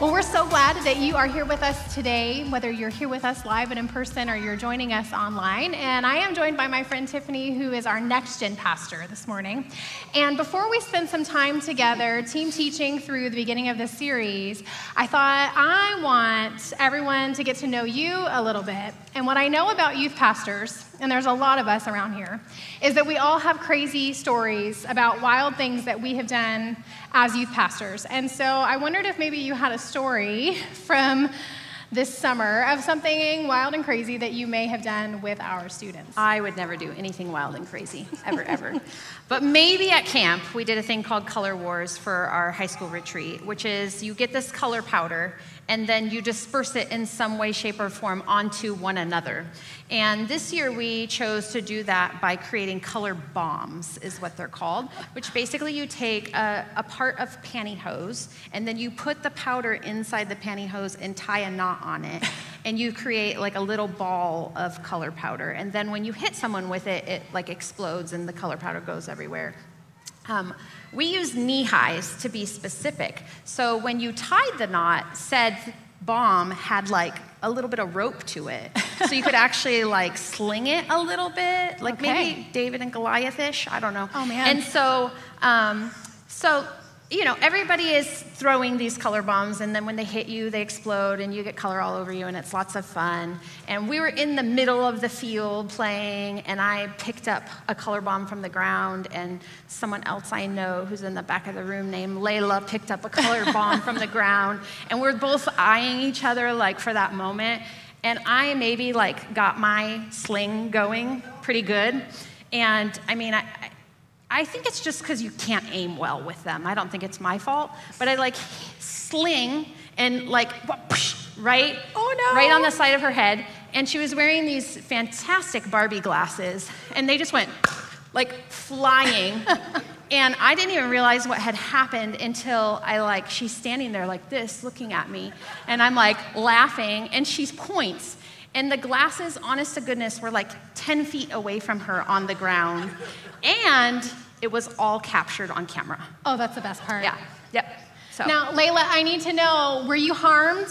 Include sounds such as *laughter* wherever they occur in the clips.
Well, we're so glad that you are here with us today, whether you're here with us live and in person or you're joining us online. And I am joined by my friend Tiffany, who is our next gen pastor this morning. And before we spend some time together, team teaching through the beginning of this series, I thought I want everyone to get to know you a little bit. And what I know about youth pastors, and there's a lot of us around here, is that we all have crazy stories about wild things that we have done as youth pastors. And so I wondered if maybe you had a story from this summer of something wild and crazy that you may have done with our students. I would never do anything wild and crazy, ever, ever. *laughs* But maybe at camp, we did a thing called Color Wars for our high school retreat, which is you get this color powder and then you disperse it in some way, shape, or form onto one another. And this year we chose to do that by creating color bombs, is what they're called, which basically you take a, a part of pantyhose and then you put the powder inside the pantyhose and tie a knot on it. And you create like a little ball of color powder. And then when you hit someone with it, it like explodes and the color powder goes everywhere. Um, we use knee highs to be specific. So when you tied the knot, said bomb had like a little bit of rope to it. So you could *laughs* actually like sling it a little bit, like Okay. maybe David and Goliath-ish, I don't know. Oh, man. And so, um, so you know, everybody is throwing these color bombs, and then when they hit you, they explode, and you get color all over you, and it's lots of fun. And we were in the middle of the field playing, and I picked up a color bomb from the ground, and someone else I know who's in the back of the room named Layla picked up a color *laughs* bomb from the ground, and we're both eyeing each other like for that moment. And I maybe like got my sling going pretty good. And I mean, I, I think it's just because you can't aim well with them. I don't think it's my fault. But I like sling and like, *laughs* right? Oh, no. Right on the side of her head. And she was wearing these fantastic Barbie glasses. And they just went like flying. *laughs* and I didn't even realize what had happened until I like, she's standing there like this looking at me. And I'm like laughing. And she points. And the glasses, honest to goodness, were like 10 feet away from her on the ground. And it was all captured on camera. Oh, that's the best part. Yeah, yep. So, Now, Layla, I need to know were you harmed?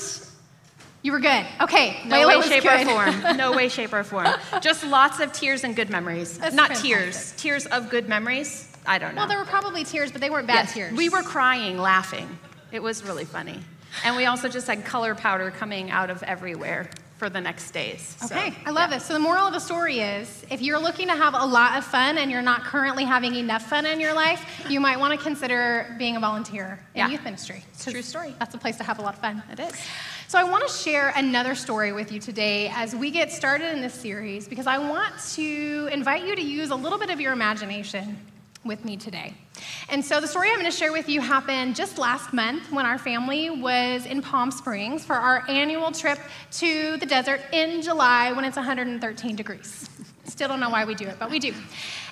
You were good. Okay. no Layla way, shape, good. or form. *laughs* No way, shape, or form. Just lots of tears and good memories. That's Not fantastic. tears, tears of good memories. I don't know. Well, there were probably tears, but they weren't bad Yes, tears. We were crying, laughing. It was really funny. And we also just had color powder coming out of everywhere for the next days. So, Okay, I love yeah. this. So the moral of the story is if you're looking to have a lot of fun and you're not currently having enough fun in your life, *laughs* you might want to consider being a volunteer in Yeah. youth ministry. It's a true story. That's a place to have a lot of fun. It is. So I want to share another story with you today as we get started in this series because I want to invite you to use a little bit of your imagination with me today. And so the story I'm going to share with you happened just last month when our family was in Palm Springs for our annual trip to the desert in July when it's 113 degrees. Still don't know why we do it, but we do.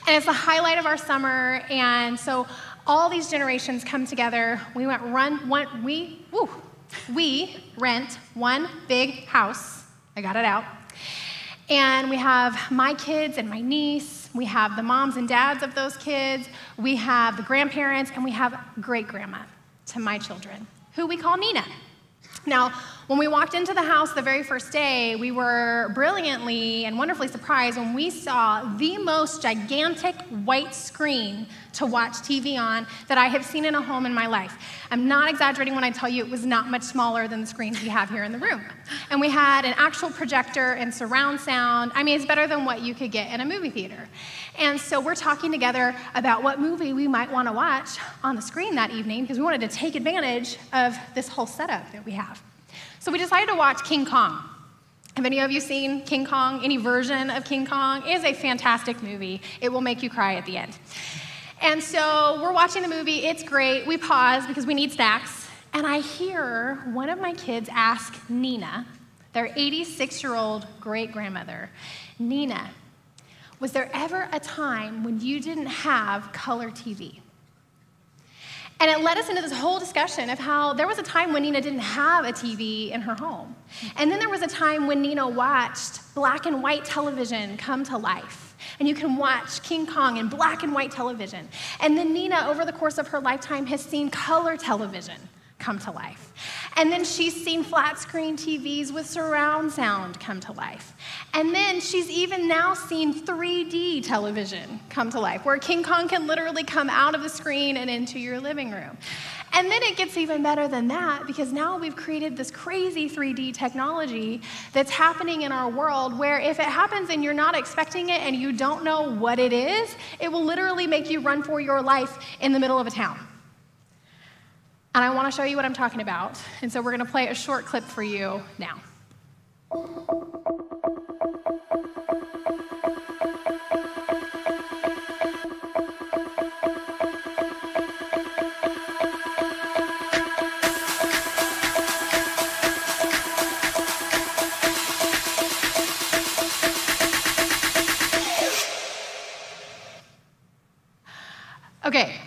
And it's the highlight of our summer, and so all these generations come together. We went run one we woo, we rent one big house. I got it out. And we have my kids and my niece. We have the moms and dads of those kids. We have the grandparents, and we have great grandma to my children, who we call Nina. Now, when we walked into the house the very first day, we were brilliantly and wonderfully surprised when we saw the most gigantic white screen to watch TV on that I have seen in a home in my life. I'm not exaggerating when I tell you it was not much smaller than the screens we have here in the room. And we had an actual projector and surround sound. I mean, it's better than what you could get in a movie theater. And so we're talking together about what movie we might want to watch on the screen that evening because we wanted to take advantage of this whole setup that we have. So we decided to watch King Kong. Have any of you seen King Kong? Any version of King Kong? It is a fantastic movie. It will make you cry at the end. And so we're watching the movie. It's great. We pause because we need snacks. And I hear one of my kids ask Nina, their 86 year old great grandmother, Nina, was there ever a time when you didn't have color TV? And it led us into this whole discussion of how there was a time when Nina didn't have a TV in her home. And then there was a time when Nina watched black and white television come to life. And you can watch King Kong in black and white television. And then Nina, over the course of her lifetime, has seen color television come to life. And then she's seen flat screen TVs with surround sound come to life. And then she's even now seen 3D television come to life, where King Kong can literally come out of the screen and into your living room. And then it gets even better than that because now we've created this crazy 3D technology that's happening in our world where if it happens and you're not expecting it and you don't know what it is, it will literally make you run for your life in the middle of a town. And I want to show you what I'm talking about. And so we're going to play a short clip for you now.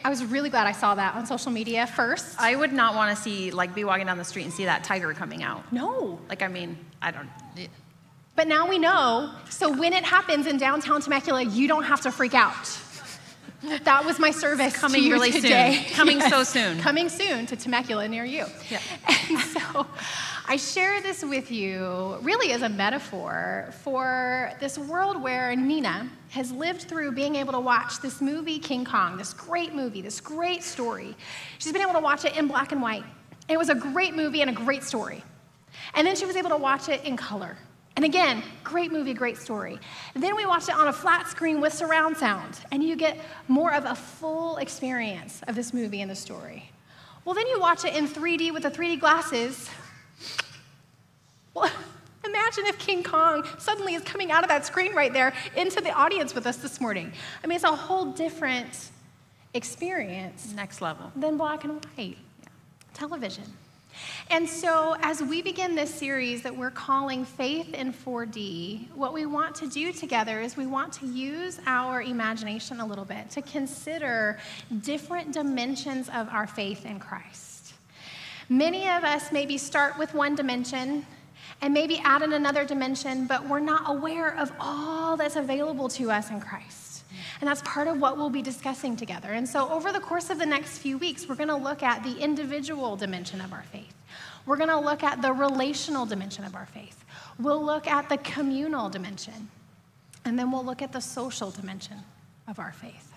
I was really glad I saw that on social media first. I would not want to see, like, be walking down the street and see that tiger coming out. No. Like, I mean, I don't. But now we know, so when it happens in downtown Temecula, you don't have to freak out. That was my service Coming to you really today. soon. *laughs* Coming so soon. Coming soon to Temecula near you. Yeah. *laughs* And so I share this with you really as a metaphor for this world where Nina has lived through being able to watch this movie, King Kong, this great movie, this great story. She's been able to watch it in black and white. It was a great movie and a great story. And then she was able to watch it in color. And again, great movie, great story. And then we watched it on a flat screen with surround sound, and you get more of a full experience of this movie and the story. Well, then you watch it in 3D with the 3D glasses. Well, *laughs* imagine if King Kong suddenly is coming out of that screen right there into the audience with us this morning. I mean, it's a whole different experience Next level. than black and white television. And so, as we begin this series that we're calling Faith in 4D, what we want to do together is we want to use our imagination a little bit to consider different dimensions of our faith in Christ. Many of us maybe start with one dimension and maybe add in another dimension, but we're not aware of all that's available to us in Christ. And that's part of what we'll be discussing together. And so, over the course of the next few weeks, we're going to look at the individual dimension of our faith. We're going to look at the relational dimension of our faith. We'll look at the communal dimension. And then we'll look at the social dimension of our faith.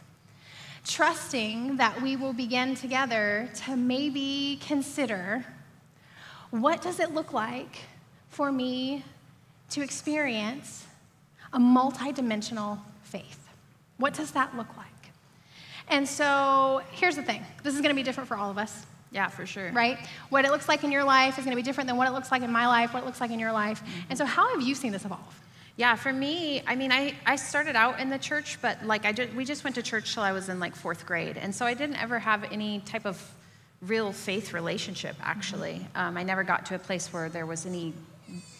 Trusting that we will begin together to maybe consider what does it look like for me to experience a multidimensional faith? What does that look like? And so here's the thing this is going to be different for all of us, Yeah, for sure. right? What it looks like in your life is going to be different than what it looks like in my life, what it looks like in your life. And so, how have you seen this evolve? Yeah, for me, I mean, I, I started out in the church, but like I just, we just went to church till I was in like fourth grade. And so I didn't ever have any type of real faith relationship, actually. Um, I never got to a place where there was any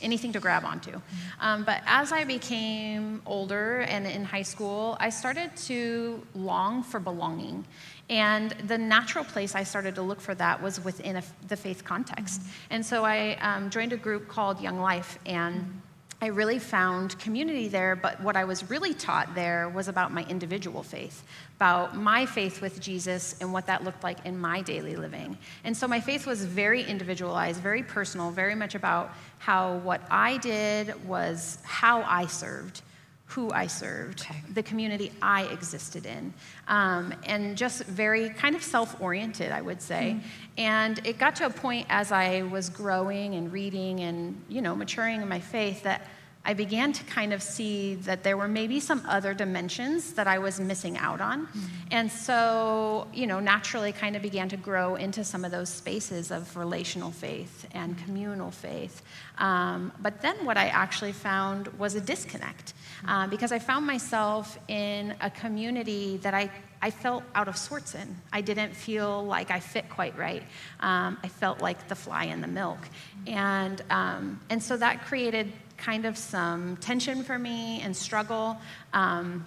anything to grab onto. Um, but as I became older and in high school, I started to long for belonging. And the natural place I started to look for that was within a, the faith context. And so I um, joined a group called Young Life, and I really found community there, but what I was really taught there was about my individual faith, about my faith with Jesus and what that looked like in my daily living. And so my faith was very individualized, very personal, very much about how what I did was how I served, who I served, the community I existed in, um, and just very kind of self oriented, I would say. And it got to a point as I was growing and reading and, you know, maturing in my faith that I began to kind of see that there were maybe some other dimensions that I was missing out on. And so, you know, naturally kind of began to grow into some of those spaces of relational faith and communal faith. Um, but then what I actually found was a disconnect uh, because I found myself in a community that I I felt out of sorts in. I didn't feel like I fit quite right. Um, I felt like the fly in the milk. And, um, and so that created kind of some tension for me and struggle. Um,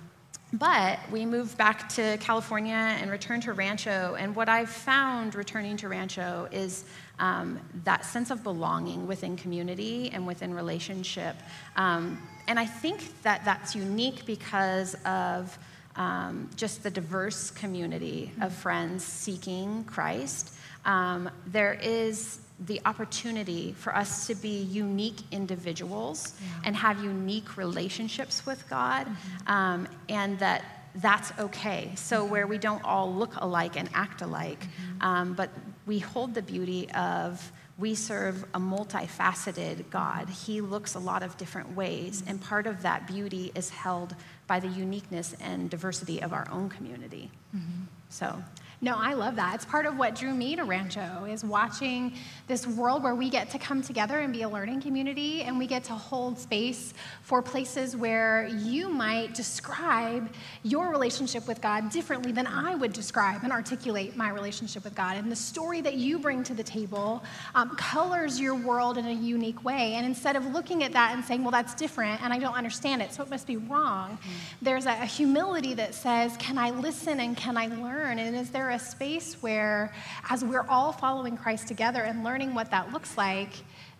but we moved back to California and returned to Rancho. And what I've found returning to Rancho is um, that sense of belonging within community and within relationship. Um, and I think that that's unique because of um, just the diverse community of friends seeking Christ. um, there is the opportunity for us to be unique individuals yeah. and have unique relationships with God, mm-hmm. um, and that that's okay. So, mm-hmm. where we don't all look alike and act alike, mm-hmm. um, but we hold the beauty of we serve a multifaceted God. He looks a lot of different ways, mm-hmm. and part of that beauty is held by the uniqueness and diversity of our own community. Mm-hmm. So, no, I love that. It's part of what drew me to Rancho is watching this world where we get to come together and be a learning community and we get to hold space for places where you might describe your relationship with God differently than I would describe and articulate my relationship with God. And the story that you bring to the table um, colors your world in a unique way. And instead of looking at that and saying, well, that's different and I don't understand it, so it must be wrong, mm-hmm. there's a, a humility that says, can I listen and can I learn? And is there a space where, as we're all following Christ together and learning what that looks like,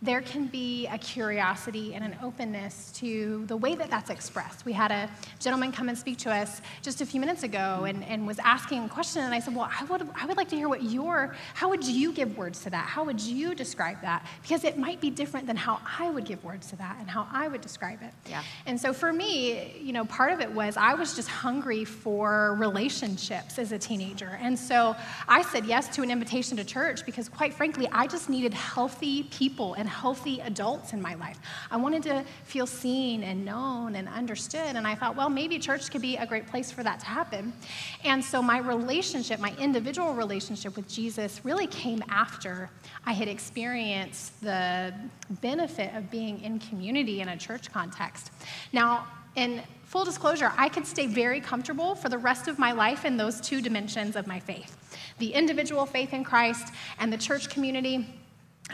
there can be a curiosity and an openness to the way that that's expressed. We had a gentleman come and speak to us just a few minutes ago and, and was asking a question, and I said, Well, I would, I would like to hear what your, how would you give words to that? How would you describe that? Because it might be different than how I would give words to that and how I would describe it. Yeah. And so for me, you know, part of it was I was just hungry for relationships as a teenager. And so I said yes to an invitation to church because, quite frankly, I just needed healthy people and healthy adults in my life. I wanted to feel seen and known and understood. And I thought, well, maybe church could be a great place for that to happen. And so my relationship, my individual relationship with Jesus, really came after I had experienced the benefit of being in community in a church context. Now, in full disclosure, I could stay very comfortable for the rest of my life in those two dimensions of my faith the individual faith in Christ and the church community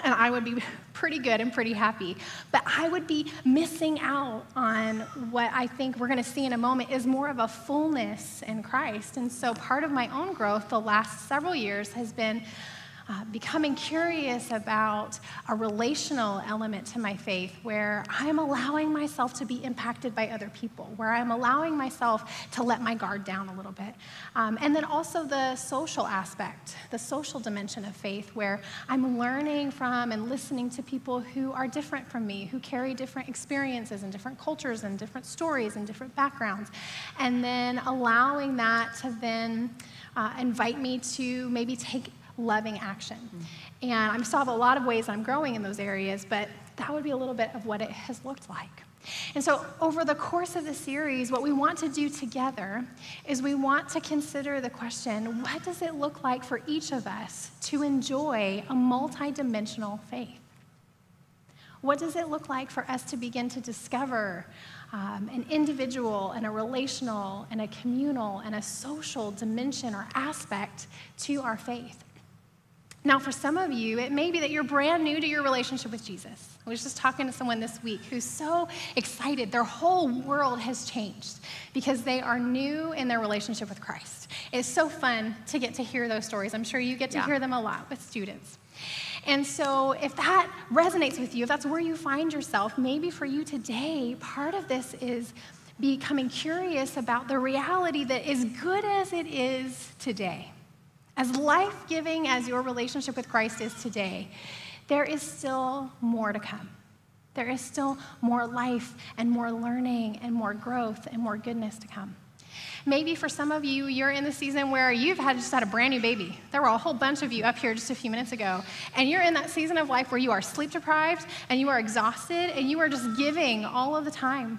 and I would be *laughs* pretty good and pretty happy. But I would be missing out on what I think we're going to see in a moment is more of a fullness in Christ. And so part of my own growth the last several years has been uh, becoming curious about a relational element to my faith where I'm allowing myself to be impacted by other people, where I'm allowing myself to let my guard down a little bit. Um, and then also the social aspect, the social dimension of faith, where I'm learning from and listening to people who are different from me, who carry different experiences and different cultures and different stories and different backgrounds. And then allowing that to then uh, invite me to maybe take loving action. Mm-hmm. And I still have a lot of ways I'm growing in those areas, but that would be a little bit of what it has looked like. And so, over the course of the series, what we want to do together is we want to consider the question what does it look like for each of us to enjoy a multidimensional faith? What does it look like for us to begin to discover um, an individual and a relational and a communal and a social dimension or aspect to our faith? Now, for some of you, it may be that you're brand new to your relationship with Jesus. I was just talking to someone this week who's so excited. Their whole world has changed because they are new in their relationship with Christ. It's so fun to get to hear those stories. I'm sure you get to yeah. hear them a lot with students. And so, if that resonates with you, if that's where you find yourself, maybe for you today, part of this is becoming curious about the reality that, as good as it is today, as life giving as your relationship with Christ is today, there is still more to come. There is still more life and more learning and more growth and more goodness to come. Maybe for some of you, you're in the season where you've had just had a brand new baby. There were a whole bunch of you up here just a few minutes ago. And you're in that season of life where you are sleep deprived and you are exhausted and you are just giving all of the time.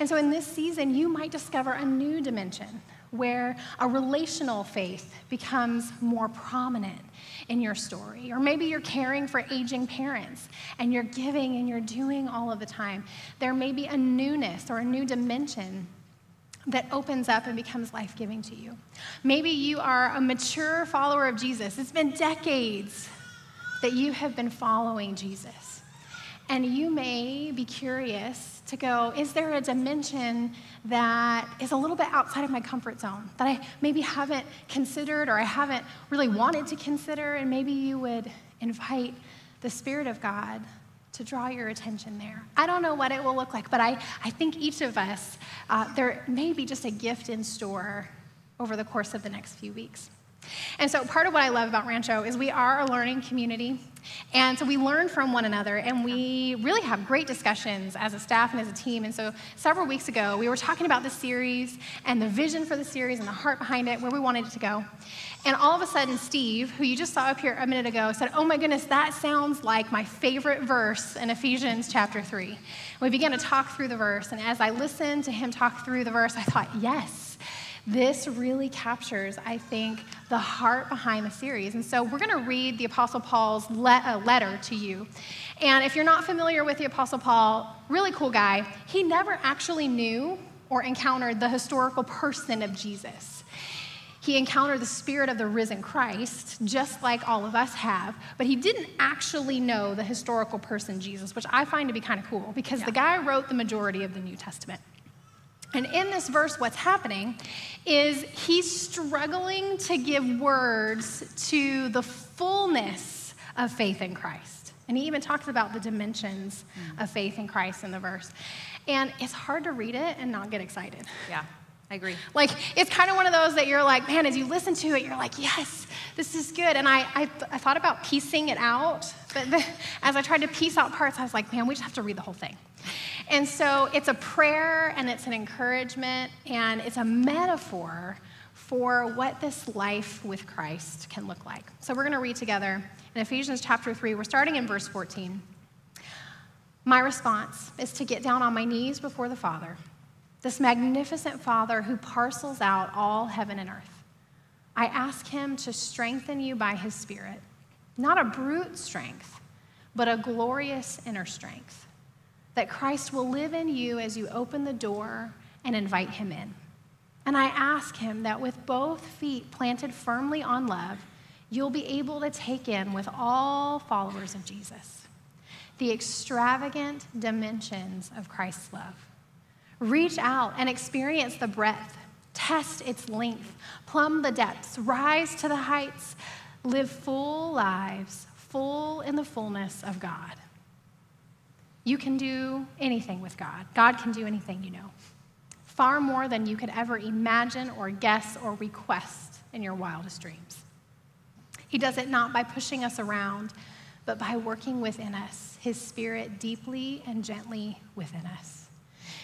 And so in this season, you might discover a new dimension where a relational faith becomes more prominent in your story. Or maybe you're caring for aging parents and you're giving and you're doing all of the time. There may be a newness or a new dimension that opens up and becomes life giving to you. Maybe you are a mature follower of Jesus. It's been decades that you have been following Jesus. And you may be curious to go, is there a dimension that is a little bit outside of my comfort zone that I maybe haven't considered or I haven't really wanted to consider? And maybe you would invite the Spirit of God to draw your attention there. I don't know what it will look like, but I, I think each of us, uh, there may be just a gift in store over the course of the next few weeks. And so, part of what I love about Rancho is we are a learning community. And so we learn from one another and we really have great discussions as a staff and as a team. And so several weeks ago, we were talking about the series and the vision for the series and the heart behind it, where we wanted it to go. And all of a sudden, Steve, who you just saw up here a minute ago, said, Oh my goodness, that sounds like my favorite verse in Ephesians chapter 3. And we began to talk through the verse. And as I listened to him talk through the verse, I thought, Yes this really captures, I think, the heart behind the series. And so we're going to read the Apostle Paul's le- uh, letter to you. And if you're not familiar with the Apostle Paul, really cool guy, he never actually knew or encountered the historical person of Jesus. He encountered the spirit of the risen Christ, just like all of us have, but he didn't actually know the historical person Jesus, which I find to be kind of cool because yeah. the guy wrote the majority of the New Testament. And in this verse, what's happening is he's struggling to give words to the fullness of faith in Christ. And he even talks about the dimensions mm. of faith in Christ in the verse. And it's hard to read it and not get excited. Yeah. I agree. Like, it's kind of one of those that you're like, man, as you listen to it, you're like, yes, this is good. And I, I, I thought about piecing it out, but the, as I tried to piece out parts, I was like, man, we just have to read the whole thing. And so it's a prayer and it's an encouragement and it's a metaphor for what this life with Christ can look like. So we're going to read together in Ephesians chapter 3. We're starting in verse 14. My response is to get down on my knees before the Father, this magnificent Father who parcels out all heaven and earth. I ask him to strengthen you by his Spirit, not a brute strength, but a glorious inner strength that Christ will live in you as you open the door and invite him in. And I ask him that with both feet planted firmly on love, you'll be able to take in with all followers of Jesus the extravagant dimensions of Christ's love. Reach out and experience the breadth, test its length, plumb the depths, rise to the heights, live full lives, full in the fullness of God. You can do anything with God. God can do anything you know. Far more than you could ever imagine or guess or request in your wildest dreams. He does it not by pushing us around, but by working within us, His Spirit deeply and gently within us.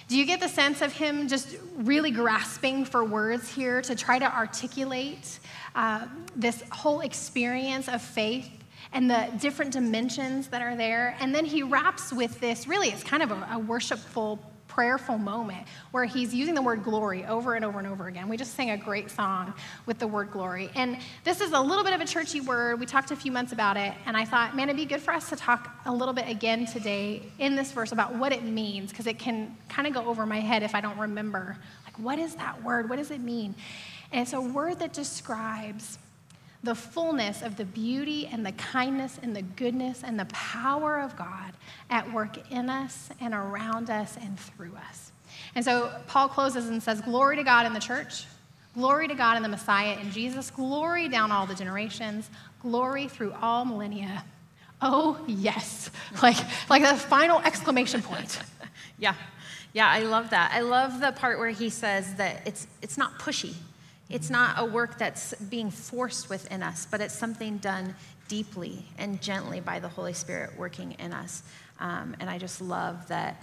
Do you get the sense of Him just really grasping for words here to try to articulate uh, this whole experience of faith and the different dimensions that are there. And then he wraps with this really, it's kind of a, a worshipful, prayerful moment where he's using the word glory over and over and over again. We just sang a great song with the word glory. And this is a little bit of a churchy word. We talked a few months about it, and I thought, man, it'd be good for us to talk a little bit again today in this verse about what it means, because it can kind of go over my head if I don't remember. Like, what is that word? What does it mean? And it's a word that describes the fullness of the beauty and the kindness and the goodness and the power of God at work in us and around us and through us. And so Paul closes and says, Glory to God in the church, glory to God in the Messiah in Jesus, glory down all the generations, glory through all millennia. Oh, yes. *laughs* Like, like a final exclamation point. *laughs* yeah. Yeah, I love that. I love the part where he says that it's, it's not pushy. It's not a work that's being forced within us, but it's something done deeply and gently by the Holy Spirit working in us. Um, and I just love that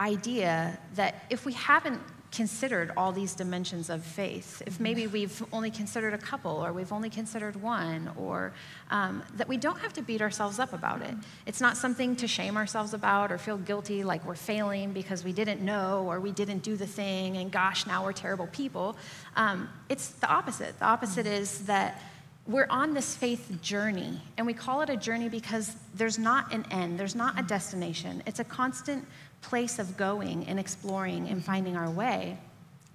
idea that if we haven't considered all these dimensions of faith, if maybe we've only considered a couple or we've only considered one, or um, that we don't have to beat ourselves up about it. It's not something to shame ourselves about or feel guilty like we're failing because we didn't know or we didn't do the thing and gosh, now we're terrible people. Um, it's the opposite. The opposite is that we're on this faith journey, and we call it a journey because there's not an end, there's not a destination. It's a constant place of going and exploring and finding our way.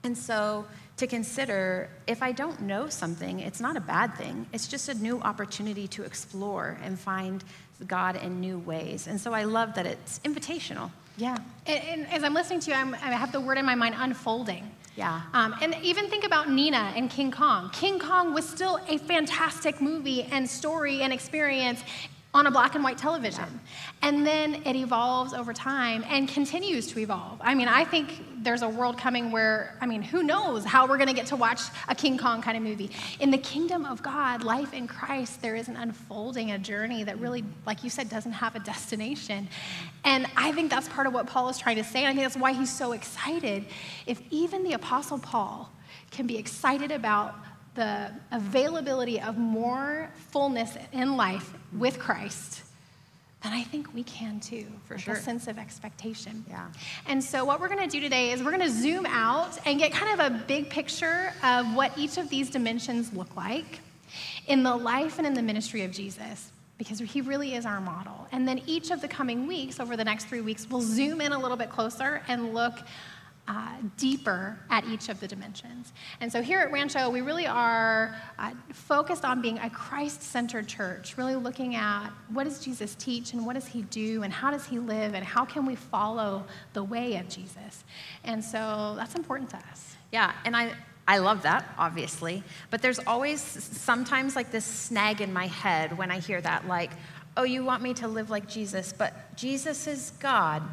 And so to consider if I don't know something, it's not a bad thing. It's just a new opportunity to explore and find God in new ways. And so I love that it's invitational. Yeah. And, and as I'm listening to you, I'm, i have the word in my mind unfolding. Yeah. Um, and even think about Nina and King Kong. King Kong was still a fantastic movie and story and experience on a black and white television. And then it evolves over time and continues to evolve. I mean, I think there's a world coming where, I mean, who knows how we're going to get to watch a King Kong kind of movie. In the kingdom of God, life in Christ, there is an unfolding, a journey that really, like you said, doesn't have a destination. And I think that's part of what Paul is trying to say. And I think that's why he's so excited. If even the Apostle Paul can be excited about the availability of more fullness in life with Christ, then I think we can too, for sure. A sense of expectation. Yeah. And so, what we're going to do today is we're going to zoom out and get kind of a big picture of what each of these dimensions look like in the life and in the ministry of Jesus, because he really is our model. And then each of the coming weeks, over the next three weeks, we'll zoom in a little bit closer and look uh, deeper at each of the dimensions. And so here at Rancho, we really are uh, focused on being a Christ centered church, really looking at what does Jesus teach and what does he do and how does he live and how can we follow the way of Jesus. And so that's important to us. Yeah, and I, I love that, obviously. But there's always sometimes like this snag in my head when I hear that, like, oh, you want me to live like Jesus, but Jesus is God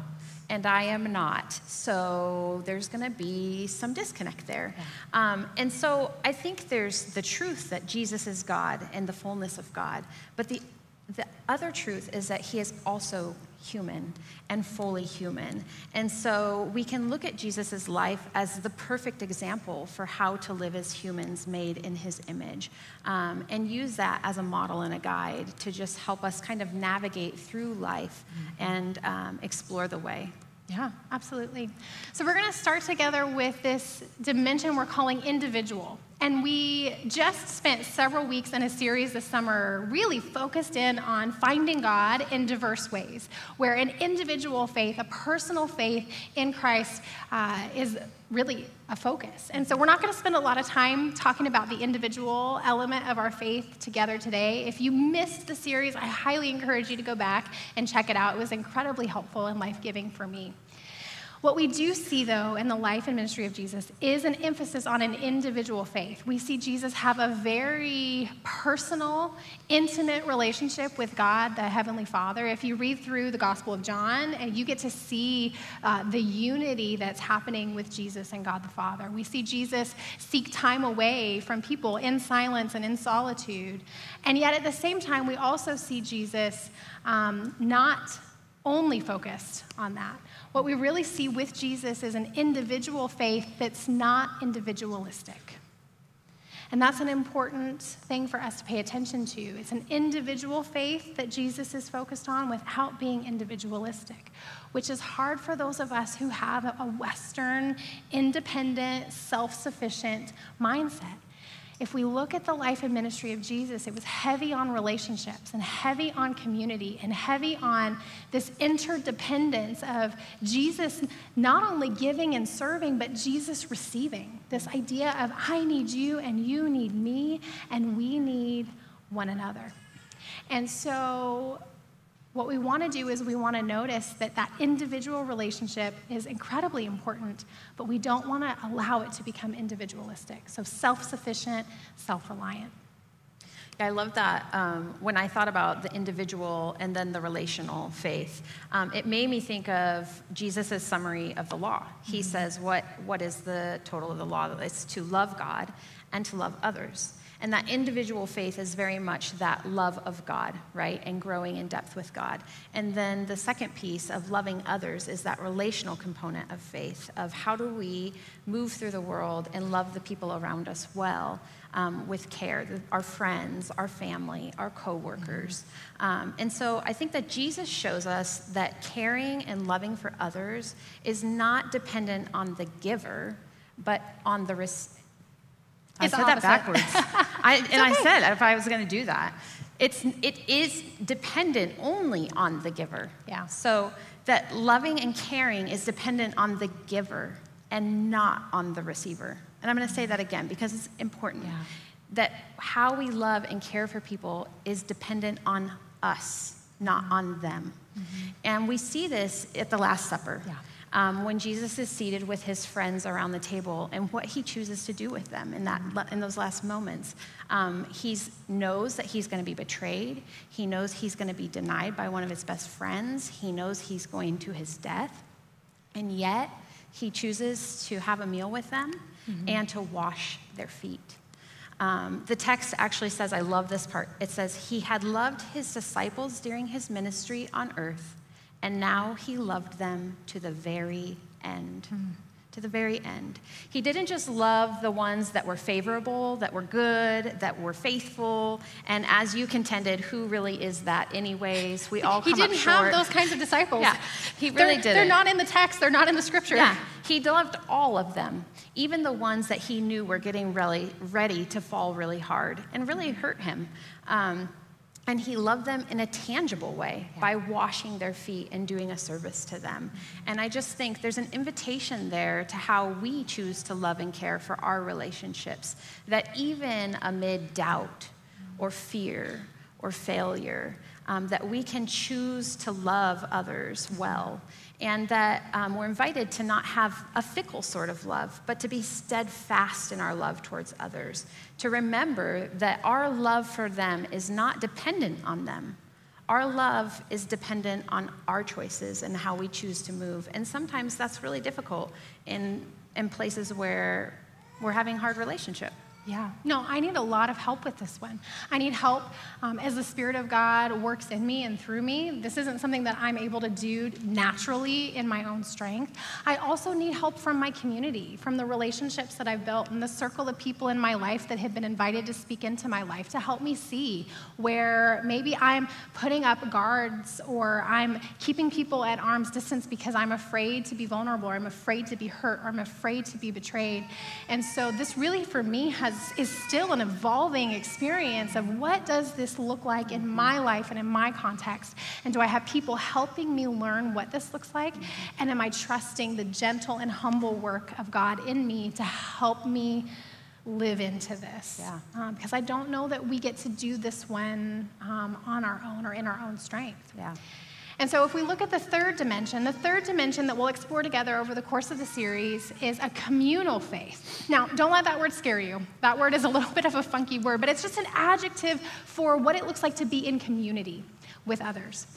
and I am not. So there's going to be some disconnect there. Yeah. Um, and so I think there's the truth that Jesus is God and the fullness of God. But the, the other truth is that he is also human and fully human. And so we can look at Jesus' life as the perfect example for how to live as humans made in his image um, and use that as a model and a guide to just help us kind of navigate through life mm-hmm. and um, explore the way. Yeah, absolutely. So, we're going to start together with this dimension we're calling individual. And we just spent several weeks in a series this summer really focused in on finding God in diverse ways, where an individual faith, a personal faith in Christ, uh, is really a focus. And so we're not going to spend a lot of time talking about the individual element of our faith together today. If you missed the series, I highly encourage you to go back and check it out. It was incredibly helpful and life giving for me. What we do see, though, in the life and ministry of Jesus is an emphasis on an individual faith. We see Jesus have a very personal, intimate relationship with God, the Heavenly Father. If you read through the Gospel of John, and you get to see uh, the unity that's happening with Jesus and God the Father. We see Jesus seek time away from people in silence and in solitude. And yet, at the same time, we also see Jesus um, not only focused on that. What we really see with Jesus is an individual faith that's not individualistic. And that's an important thing for us to pay attention to. It's an individual faith that Jesus is focused on without being individualistic, which is hard for those of us who have a Western, independent, self sufficient mindset. If we look at the life and ministry of Jesus, it was heavy on relationships and heavy on community and heavy on this interdependence of Jesus not only giving and serving, but Jesus receiving. This idea of I need you and you need me and we need one another. And so what we want to do is we want to notice that that individual relationship is incredibly important, but we don't want to allow it to become individualistic. So self sufficient, self reliant. Yeah, I love that. Um, when I thought about the individual and then the relational faith, um, it made me think of Jesus' summary of the law. He mm-hmm. says, what, what is the total of the law? It's to love God and to love others. And that individual faith is very much that love of God, right? And growing in depth with God. And then the second piece of loving others is that relational component of faith of how do we move through the world and love the people around us well um, with care, our friends, our family, our coworkers. Um, and so I think that Jesus shows us that caring and loving for others is not dependent on the giver, but on the I said that backwards. *laughs* I, and okay. I said if I was going to do that, it's it is dependent only on the giver. Yeah. So that loving and caring is dependent on the giver and not on the receiver. And I'm going to say that again because it's important. Yeah. That how we love and care for people is dependent on us, not on them. Mm-hmm. And we see this at the Last Supper. Yeah. Um, when Jesus is seated with his friends around the table and what he chooses to do with them in, that, in those last moments. Um, he knows that he's going to be betrayed. He knows he's going to be denied by one of his best friends. He knows he's going to his death. And yet, he chooses to have a meal with them mm-hmm. and to wash their feet. Um, the text actually says, I love this part. It says, He had loved his disciples during his ministry on earth, and now he loved them to the very end. Mm to the very end. He didn't just love the ones that were favorable, that were good, that were faithful. And as you contended, who really is that, anyways? We all he didn't have those kinds of disciples. Yeah, he really did. They're not in the text. They're not in the scripture. Yeah, he loved all of them, even the ones that he knew were getting really ready to fall really hard and really hurt him. Um, and he loved them in a tangible way yeah. by washing their feet and doing a service to them. And I just think there's an invitation there to how we choose to love and care for our relationships, that even amid doubt or fear or failure, um, that we can choose to love others well and that um, we're invited to not have a fickle sort of love, but to be steadfast in our love towards others, to remember that our love for them is not dependent on them. Our love is dependent on our choices and how we choose to move. And sometimes that's really difficult in, in places where we're having hard relationship. Yeah. No, I need a lot of help with this one. I need help um, as the Spirit of God works in me and through me. This isn't something that I'm able to do naturally in my own strength. I also need help from my community, from the relationships that I've built and the circle of people in my life that have been invited to speak into my life to help me see where maybe I'm putting up guards or I'm keeping people at arm's distance because I'm afraid to be vulnerable or I'm afraid to be hurt or I'm afraid to be betrayed. And so this really, for me, has is still an evolving experience of what does this look like in my life and in my context? And do I have people helping me learn what this looks like? And am I trusting the gentle and humble work of God in me to help me live into this? Yeah. Um, because I don't know that we get to do this when um, on our own or in our own strength. Yeah. And so, if we look at the third dimension, the third dimension that we'll explore together over the course of the series is a communal faith. Now, don't let that word scare you. That word is a little *laughs* bit of a funky word, but it's just an adjective for what it looks like to be in community with others.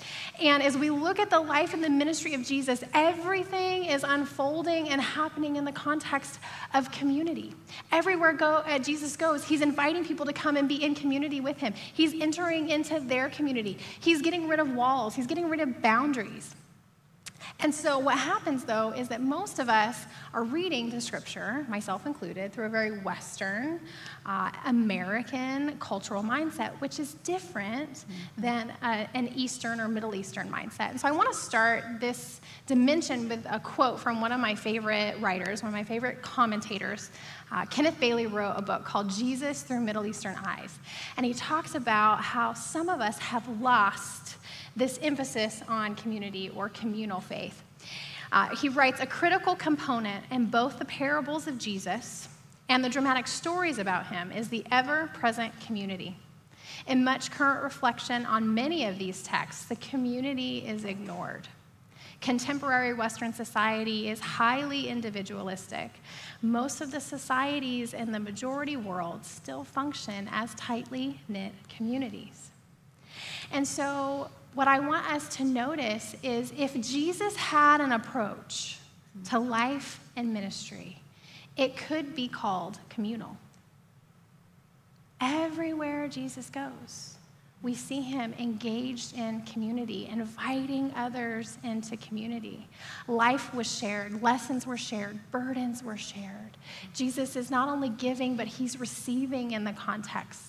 And as we look at the life and the ministry of Jesus, everything is unfolding and happening in the context of community. Everywhere go, uh, Jesus goes, he's inviting people to come and be in community with him. He's entering into their community. He's getting rid of walls, he's getting rid of boundaries. And so, what happens though is that most of us are reading the scripture, myself included, through a very Western, uh, American cultural mindset, which is different mm-hmm. than uh, an Eastern or Middle Eastern mindset. And so, I want to start this dimension with a quote from one of my favorite writers, one of my favorite commentators. Uh, Kenneth Bailey wrote a book called Jesus Through Middle Eastern Eyes. And he talks about how some of us have lost this emphasis on community or communal faith. Uh, he writes a critical component in both the parables of Jesus and the dramatic stories about him is the ever present community. In much current reflection on many of these texts, the community is ignored. Contemporary Western society is highly individualistic. Most of the societies in the majority world still function as tightly knit communities. And so, what I want us to notice is if Jesus had an approach to life and ministry, it could be called communal. Everywhere Jesus goes, we see him engaged in community, inviting others into community. Life was shared, lessons were shared, burdens were shared. Jesus is not only giving, but he's receiving in the context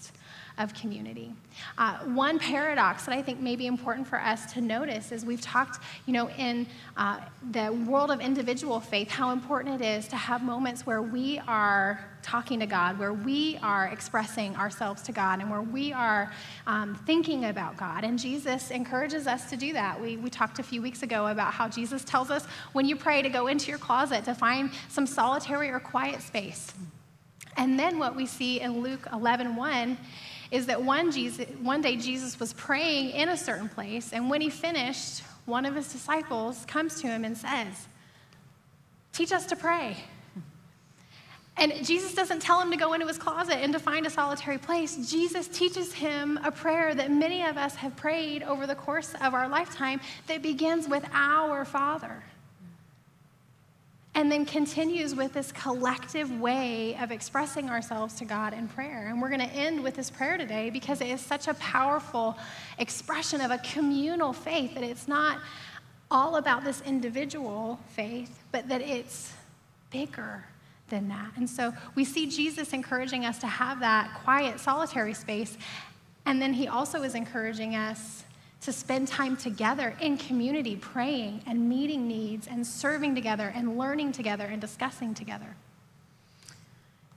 of community. Uh, one paradox that I think may be important for us to notice is we've talked, you know, in uh, the world of individual faith, how important it is to have moments where we are talking to God, where we are expressing ourselves to God, and where we are um, thinking about God. And Jesus encourages us to do that. We, we talked a few weeks ago about how Jesus tells us when you pray to go into your closet to find some solitary or quiet space. And then what we see in Luke 11 1 is that one, Jesus, one day Jesus was praying in a certain place, and when he finished, one of his disciples comes to him and says, teach us to pray. And Jesus doesn't tell him to go into his closet and to find a solitary place. Jesus teaches him a prayer that many of us have prayed over the course of our lifetime that begins with Our Father. And then continues with this collective way of expressing ourselves to God in prayer. And we're going to end with this prayer today because it is such a powerful expression of a communal faith that it's not all about this individual faith, but that it's bigger than that. And so we see Jesus encouraging us to have that quiet, solitary space. And then he also is encouraging us to spend time together in community, praying and meeting needs and serving together and learning together and discussing together.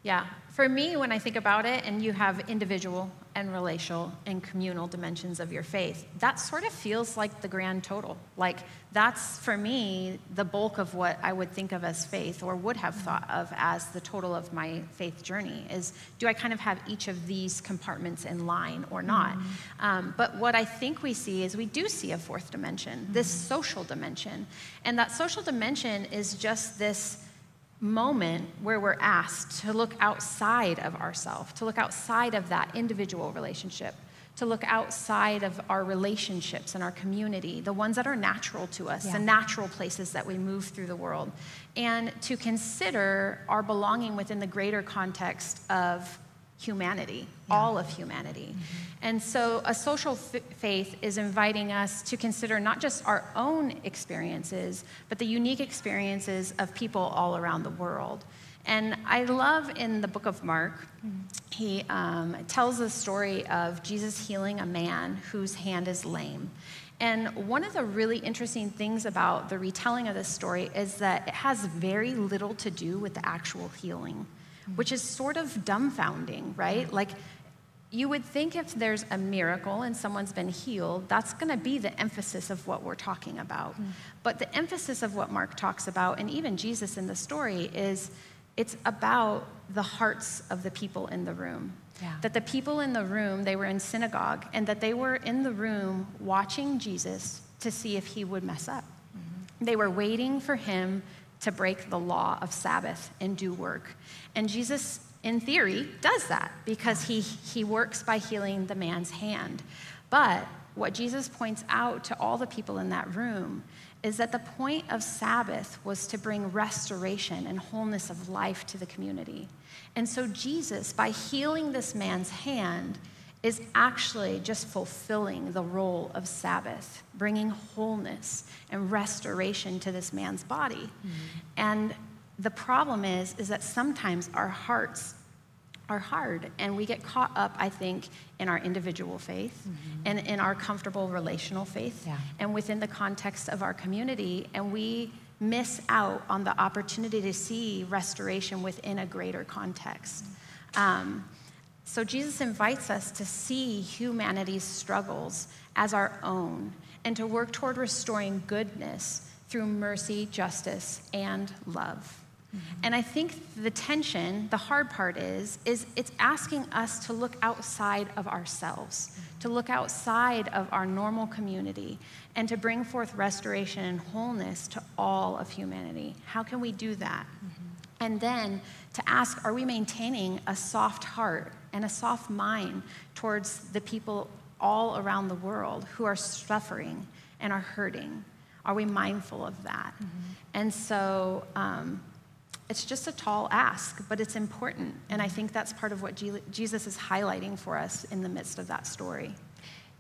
Yeah, for me, when I think about it, and you have individual and relational and communal dimensions of your faith, that sort of feels like the grand total. Like, that's for me the bulk of what I would think of as faith or would have thought of as the total of my faith journey is do I kind of have each of these compartments in line or not? Mm-hmm. Um, but what I think we see is we do see a fourth dimension, mm-hmm. this social dimension. And that social dimension is just this moment where we're asked to look outside of ourselves, to look outside of that individual relationship, to look outside of our relationships and our community, the ones that are natural to us, yeah. the natural places that we move through the world, and to consider our belonging within the greater context of humanity, yeah. all of humanity. Mm-hmm. And so a social f- faith is inviting us to consider not just our own experiences, but the unique experiences of people all around the world. And I love in the book of Mark, mm-hmm. he um, tells the story of Jesus healing a man whose hand is lame. And one of the really interesting things about the retelling of this story is that it has very little to do with the actual healing which is sort of dumbfounding, right? Like, you would think if there's a miracle and someone's been healed, that's going to be the emphasis of what we're talking about. Mm. But the emphasis of what Mark talks about, and even Jesus in the story, is it's about the hearts of the people in the room. Yeah. That the people in the room, they were in synagogue, and that they were in the room watching Jesus to see if he would mess up. Mm-hmm. They were waiting for him to break the law of Sabbath and do work. And Jesus, in theory, does that because he, he works by healing the man's hand. But what Jesus points out to all the people in that room is that the point of Sabbath was to bring restoration and wholeness of life to the community. And so, Jesus, by healing this man's hand, is actually just fulfilling the role of Sabbath, bringing wholeness and restoration to this man's body. Mm-hmm. And the problem is is that sometimes our hearts are hard and we get caught up i think in our individual faith mm-hmm. and in our comfortable relational faith yeah. and within the context of our community and we miss out on the opportunity to see restoration within a greater context um, so jesus invites us to see humanity's struggles as our own and to work toward restoring goodness through mercy justice and love Mm-hmm. And I think the tension, the hard part is, is it's asking us to look outside of ourselves, mm-hmm. to look outside of our normal community, and to bring forth restoration and wholeness to all of humanity. How can we do that? Mm-hmm. And then to ask, are we maintaining a soft heart and a soft mind towards the people all around the world who are suffering and are hurting? Are we mindful of that? Mm-hmm. And so, um, it's just a tall ask, but it's important. And I think that's part of what Jesus is highlighting for us in the midst of that story.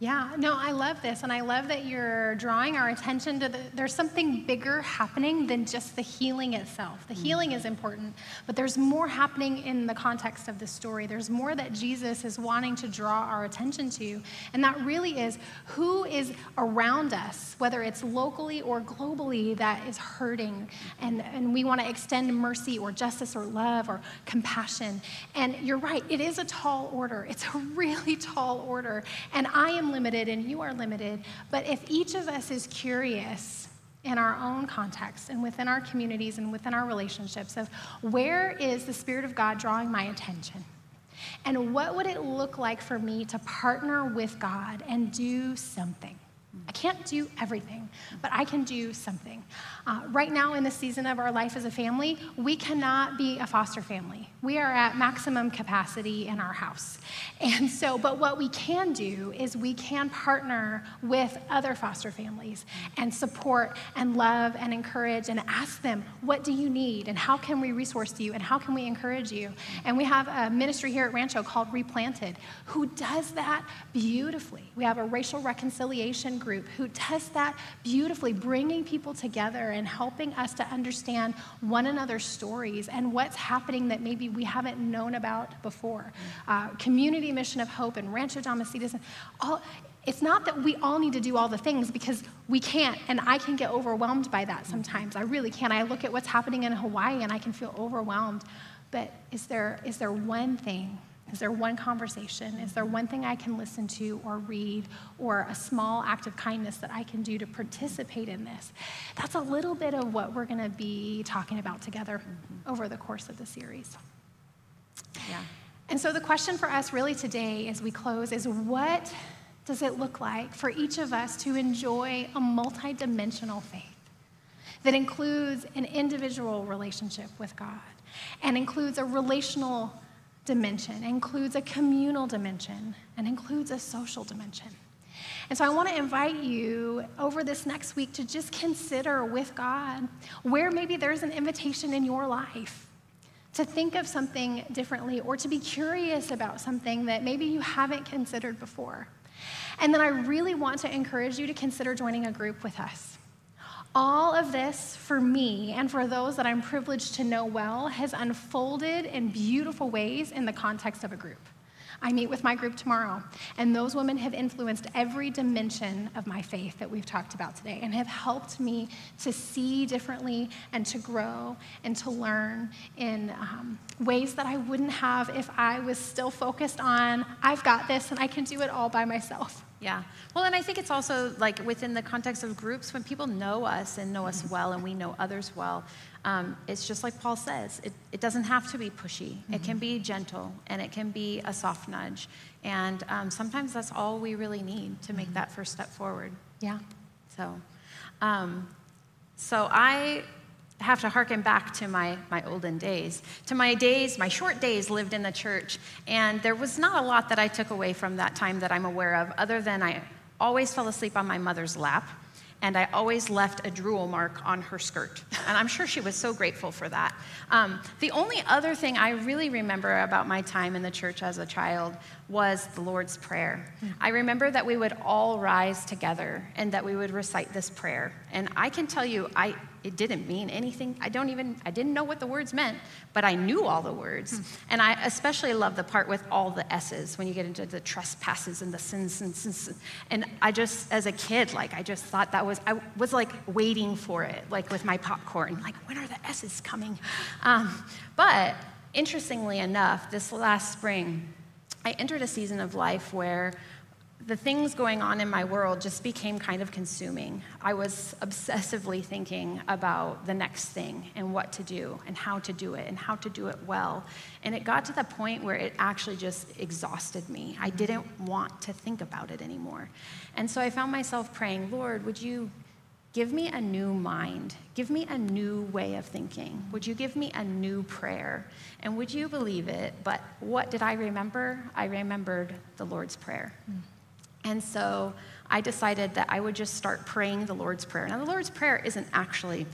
Yeah, no, I love this. And I love that you're drawing our attention to the, there's something bigger happening than just the healing itself. The mm-hmm. healing is important, but there's more happening in the context of the story. There's more that Jesus is wanting to draw our attention to. And that really is who is around us, whether it's locally or globally, that is hurting. And, and we want to extend mercy or justice or love or compassion. And you're right, it is a tall order. It's a *laughs* really tall order. And I am limited and you are limited, but if each of us is curious in our own context and within our communities and within our relationships of where is the Spirit of God drawing my attention? And what would it look like for me to partner with God and do something? I can't do everything, but I can do something. Uh, right now, in the season of our life as a family, we cannot be a foster family. We are at maximum capacity in our house. And so, but what we can do is we can partner with other foster families and support and love and encourage and ask them, what do you need? And how can we resource you? And how can we encourage you? And we have a ministry here at Rancho called Replanted who does that beautifully. We have a racial reconciliation group who does that beautifully, bringing people together and helping us to understand one another's stories and what's happening that maybe we haven't known about before. Uh, Community Mission of Hope and Rancho Damacitas, and all. It's not that we all need to do all the things because we can't, and I can get overwhelmed by that sometimes. I really can. I look at what's happening in Hawaii and I can feel overwhelmed. But is there, is there one thing is there one conversation? Is there one thing I can listen to or read or a small act of kindness that I can do to participate in this? That's a little bit of what we're going to be talking about together mm-hmm. over the course of the series. Yeah. And so the question for us really today as we close is what does it look like for each of us to enjoy a multidimensional faith that includes an individual relationship with God and includes a relational dimension, includes a communal dimension, and includes a social dimension. And so I want to invite you over this next week to just consider with God where maybe there's an invitation in your life to think of something differently or to be curious about something that maybe you haven't considered before. And then I really want to encourage you to consider joining a group with us. All of this for me and for those that I'm privileged to know well has unfolded in beautiful ways in the context of a group. I meet with my group tomorrow, and those women have influenced every dimension of my faith that we've talked about today and have helped me to see differently and to grow and to learn in um, ways that I wouldn't have if I was still focused on, I've got this and I can do it all by myself. Yeah. Well, and I think it's also like within the context of groups, when people know us and know us well and we know others well, um, it's just like Paul says it, it doesn't have to be pushy. Mm-hmm. It can be gentle and it can be a soft nudge. And um, sometimes that's all we really need to make mm-hmm. that first step forward. Yeah. So, um, so I have to harken back to my, my olden days, to my days, my short days lived in the church. And there was not a lot that I took away from that time that I'm aware of, other than I always fell asleep on my mother's lap and I always left a drool mark on her skirt. And I'm sure she was so grateful for that. Um, the only other thing I really remember about my time in the church as a child was the Lord's Prayer. I remember that we would all rise together and that we would recite this prayer. And I can tell you, I, it didn't mean anything. I don't even, I didn't know what the words meant, but I knew all the words. Hmm. And I especially love the part with all the S's when you get into the trespasses and the sins and sins. And I just, as a kid, like, I just thought that was, I was like waiting for it, like with my popcorn, like, when are the S's coming? Um, but interestingly enough, this last spring, I entered a season of life where the things going on in my world just became kind of consuming. I was obsessively thinking about the next thing and what to do and how to do it and how to do it well. And it got to the point where it actually just exhausted me. I didn't want to think about it anymore. And so I found myself praying, Lord, would you give me a new mind? Give me a new way of thinking? Would you give me a new prayer? And would you believe it? But what did I remember? I remembered the Lord's Prayer. Mm. And so I decided that I would just start praying the Lord's Prayer. Now, the Lord's Prayer isn't actually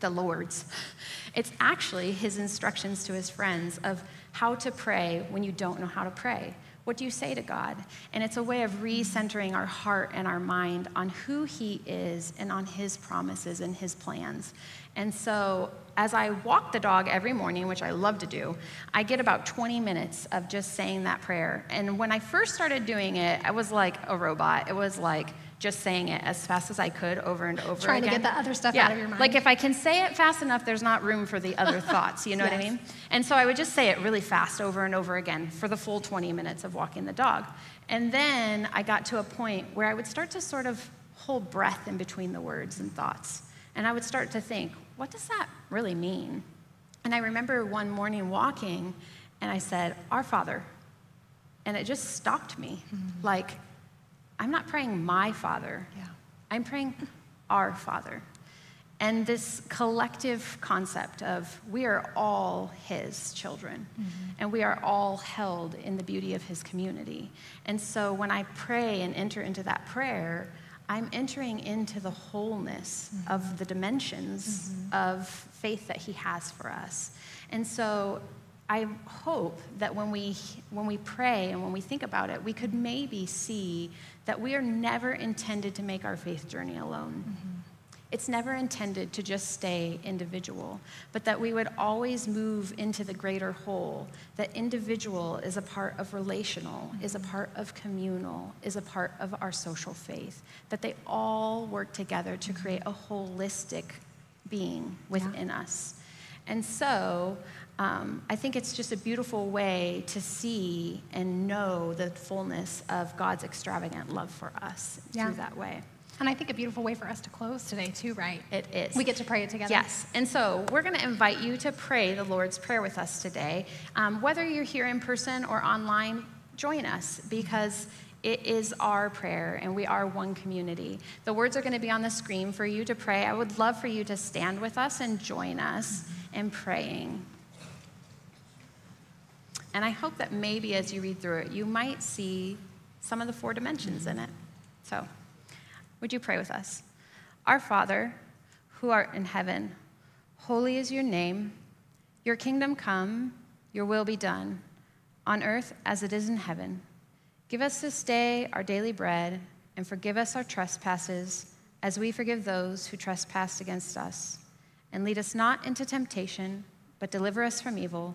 the Lord's, *laughs* it's actually his instructions to his friends of how to pray when you don't know how to pray. What do you say to God? And it's a way of recentering our heart and our mind on who He is and on His promises and His plans. And so, as I walk the dog every morning, which I love to do, I get about 20 minutes of just saying that prayer. And when I first started doing it, I was like a robot. It was like, just saying it as fast as I could over and over again. Trying again. to get the other stuff yeah. out of your mind. Like if I can say it fast enough, there's not room for the other *laughs* thoughts. You know yes. what I mean? And so I would just say it really fast over and over again for the full 20 minutes of walking the dog. And then I got to a point where I would start to sort of hold breath in between the words and thoughts. And I would start to think, what does that really mean? And I remember one morning walking and I said, Our Father. And it just stopped me. Mm-hmm. Like, I'm not praying my Father. Yeah. I'm praying our Father. And this collective concept of we are all His children, mm-hmm. and we are all held in the beauty of His community. And so when I pray and enter into that prayer, I'm entering into the wholeness mm-hmm. of the dimensions mm-hmm. of faith that He has for us. And so I hope that when we, when we pray and when we think about it, we could maybe see that we are never intended to make our faith journey alone. Mm-hmm. It's never intended to just stay individual, but that we would always move into the greater whole. That individual is a part of relational, mm-hmm. is a part of communal, is a part of our social faith. That they all work together to mm-hmm. create a holistic being within us. And so um, I think it's just a beautiful way to see and know the fullness of God's extravagant love for us Yeah. through that way. And I think a beautiful way for us to close today, too, right? It is. We get to pray it together. Yes. And so we're going to invite you to pray the Lord's Prayer with us today. Um, whether you're here in person or online, join us because it is our prayer and we are one community. The words are going to be on the screen for you to pray. I would love for you to stand with us and join us in praying. And I hope that maybe as you read through it, you might see some of the four dimensions in mm-hmm. it. So, would you pray with us? Our Father, who art in heaven, holy is your name. Your kingdom come, your will be done, on earth as it is in heaven. Give us this day our daily bread, and forgive us our trespasses, as we forgive those who trespass against us. And lead us not into temptation, but deliver us from evil.